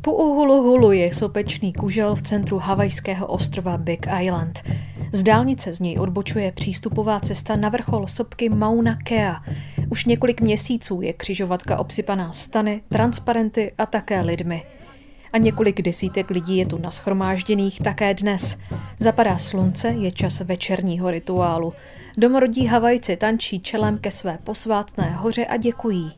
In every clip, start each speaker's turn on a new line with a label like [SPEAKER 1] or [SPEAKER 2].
[SPEAKER 1] Po úhulu hulu je sopečný kužel v centru havajského ostrova Big Island. Z dálnice z něj odbočuje přístupová cesta na vrchol sopky Mauna Kea. Už několik měsíců je křižovatka obsypaná stany, transparenty a také lidmi. A několik desítek lidí je tu naschromážděných také dnes. Zapadá slunce, je čas večerního rituálu. Domorodí Havajci tančí čelem ke své posvátné hoře a děkují.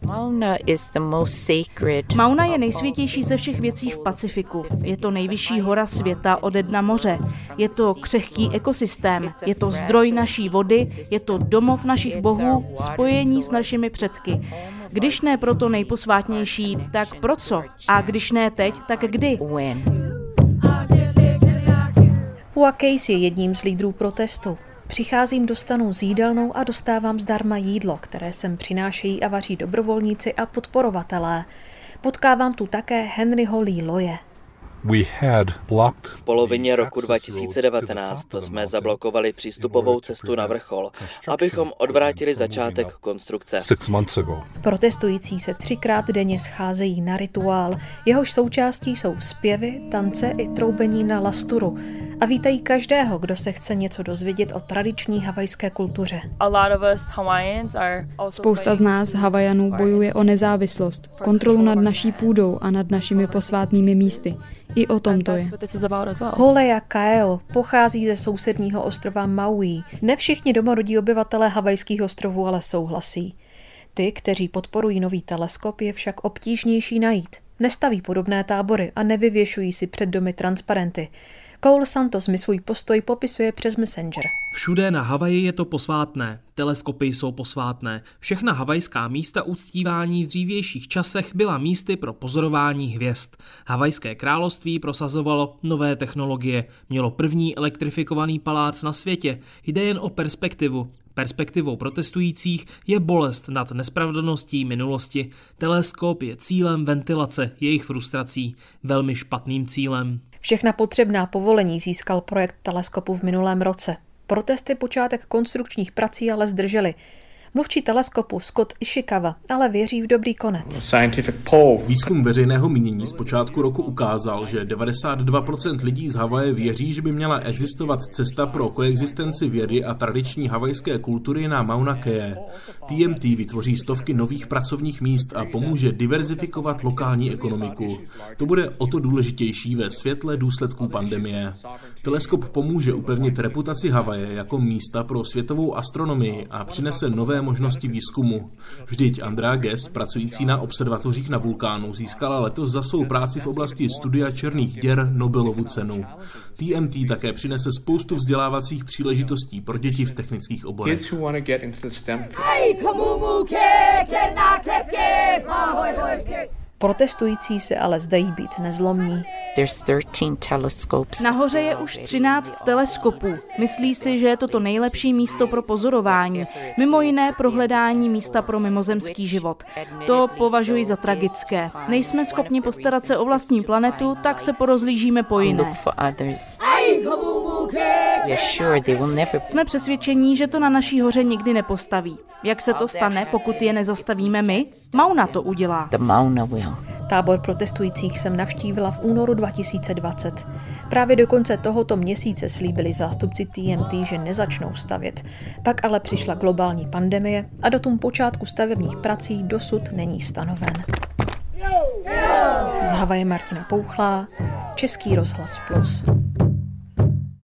[SPEAKER 2] Mauna je nejsvětější ze všech věcí v Pacifiku. Je to nejvyšší hora světa ode dna moře. Je to křehký ekosystém. Je to zdroj naší vody. Je to domov našich bohů, spojení s našimi předky. Když ne proto nejposvátnější, tak pro co? A když ne teď, tak kdy?
[SPEAKER 1] Pua Case je jedním z lídrů protestu. Přicházím do stanu s jídelnou a dostávám zdarma jídlo, které sem přinášejí a vaří dobrovolníci a podporovatelé. Potkávám tu také Henryho Lee Loje.
[SPEAKER 3] V polovině roku 2019 jsme zablokovali přístupovou cestu na vrchol, abychom odvrátili začátek konstrukce.
[SPEAKER 1] Protestující se třikrát denně scházejí na rituál, jehož součástí jsou zpěvy, tance i troubení na lasturu a vítají každého, kdo se chce něco dozvědět o tradiční havajské kultuře.
[SPEAKER 4] Spousta z nás, Havajanů, bojuje o nezávislost, kontrolu nad naší půdou a nad našimi posvátnými místy. I o tom to je.
[SPEAKER 1] Holeja Kaeo pochází ze sousedního ostrova Maui. Ne všichni domorodí obyvatelé havajských ostrovů ale souhlasí. Ty, kteří podporují nový teleskop, je však obtížnější najít. Nestaví podobné tábory a nevyvěšují si před domy transparenty. Cole Santos mi svůj postoj popisuje přes Messenger.
[SPEAKER 5] Všude na Havaji je to posvátné, teleskopy jsou posvátné. Všechna havajská místa uctívání v dřívějších časech byla místy pro pozorování hvězd. Havajské království prosazovalo nové technologie, mělo první elektrifikovaný palác na světě. Jde jen o perspektivu. Perspektivou protestujících je bolest nad nespravedlností minulosti. Teleskop je cílem ventilace jejich frustrací, velmi špatným cílem.
[SPEAKER 1] Všechna potřebná povolení získal projekt teleskopu v minulém roce. Protesty počátek konstrukčních prací ale zdržely. Mluvčí teleskopu Scott Ishikawa ale věří v dobrý konec.
[SPEAKER 6] Výzkum veřejného mínění z počátku roku ukázal, že 92% lidí z Havaje věří, že by měla existovat cesta pro koexistenci vědy a tradiční havajské kultury na Mauna Kea. TMT vytvoří stovky nových pracovních míst a pomůže diverzifikovat lokální ekonomiku. To bude o to důležitější ve světle důsledků pandemie. Teleskop pomůže upevnit reputaci Havaje jako místa pro světovou astronomii a přinese nové možnosti výzkumu. Vždyť Andrea Gess, pracující na observatořích na vulkánu, získala letos za svou práci v oblasti studia černých děr Nobelovu cenu. TMT také přinese spoustu vzdělávacích příležitostí pro děti v technických oborech.
[SPEAKER 1] Protestující se ale zdají být nezlomní.
[SPEAKER 2] Nahoře je už 13 teleskopů. Myslí si, že je to to nejlepší místo pro pozorování. Mimo jiné pro hledání místa pro mimozemský život. To považuji za tragické. Nejsme schopni postarat se o vlastní planetu, tak se porozlížíme po jiné. Jsme přesvědčení, že to na naší hoře nikdy nepostaví. Jak se to stane, pokud je nezastavíme my? Mauna to udělá.
[SPEAKER 1] Tábor protestujících jsem navštívila v únoru 2020. Právě do konce tohoto měsíce slíbili zástupci TMT, že nezačnou stavět. Pak ale přišla globální pandemie a do tom počátku stavebních prací dosud není stanoven. Z Havaje Martina Pouchlá, Český rozhlas Plus.